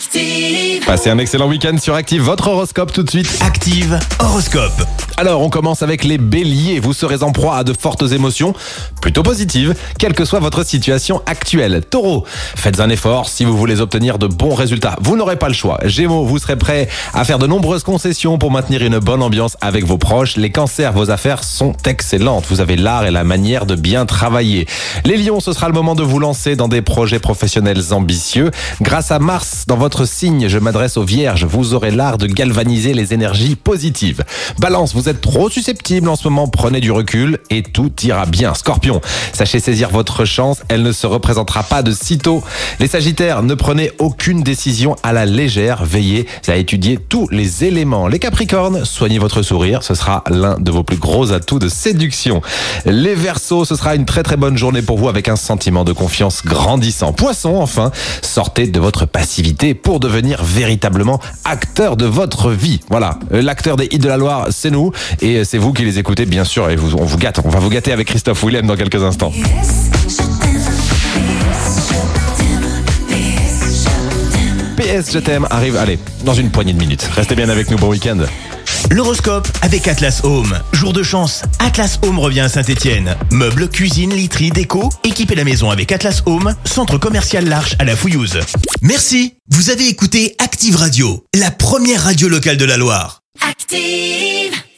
Active. Passez un excellent week-end sur Active, votre horoscope tout de suite. Active horoscope. Alors, on commence avec les béliers. Vous serez en proie à de fortes émotions, plutôt positives, quelle que soit votre situation actuelle. Taureau, faites un effort si vous voulez obtenir de bons résultats. Vous n'aurez pas le choix. Gémeaux, vous serez prêt à faire de nombreuses concessions pour maintenir une bonne ambiance avec vos proches. Les cancers, vos affaires sont excellentes. Vous avez l'art et la manière de bien travailler. Les lions, ce sera le moment de vous lancer dans des projets professionnels ambitieux. Grâce à Mars, dans votre signe, je m'adresse aux vierges. Vous aurez l'art de galvaniser les énergies positives. Balance, vous êtes trop susceptible en ce moment. Prenez du recul et tout ira bien. Scorpion, sachez saisir votre chance. Elle ne se représentera pas de sitôt. Les sagittaires, ne prenez aucune décision à la légère. Veillez à étudier tous les éléments. Les capricornes, soignez votre sourire. Ce sera l'un de vos plus gros atouts de séduction. Les versos, ce sera une très très bonne journée pour vous avec un sentiment de confiance grandissant. Poisson, enfin, sortez de votre passivité pour devenir véritablement acteur de votre vie. Voilà, Euh, l'acteur des hits de la Loire, c'est nous et c'est vous qui les écoutez bien sûr et on vous gâte. On va vous gâter avec Christophe Willem dans quelques instants. PS Je t'aime arrive, allez, dans une poignée de minutes. Restez bien avec nous, bon week-end. L'horoscope avec Atlas Home. Jour de chance, Atlas Home revient à Saint-Etienne. Meubles, cuisine, literie, déco, équipez la maison avec Atlas Home, centre commercial L'Arche à la Fouillouse. Merci, vous avez écouté Active Radio, la première radio locale de la Loire. Active.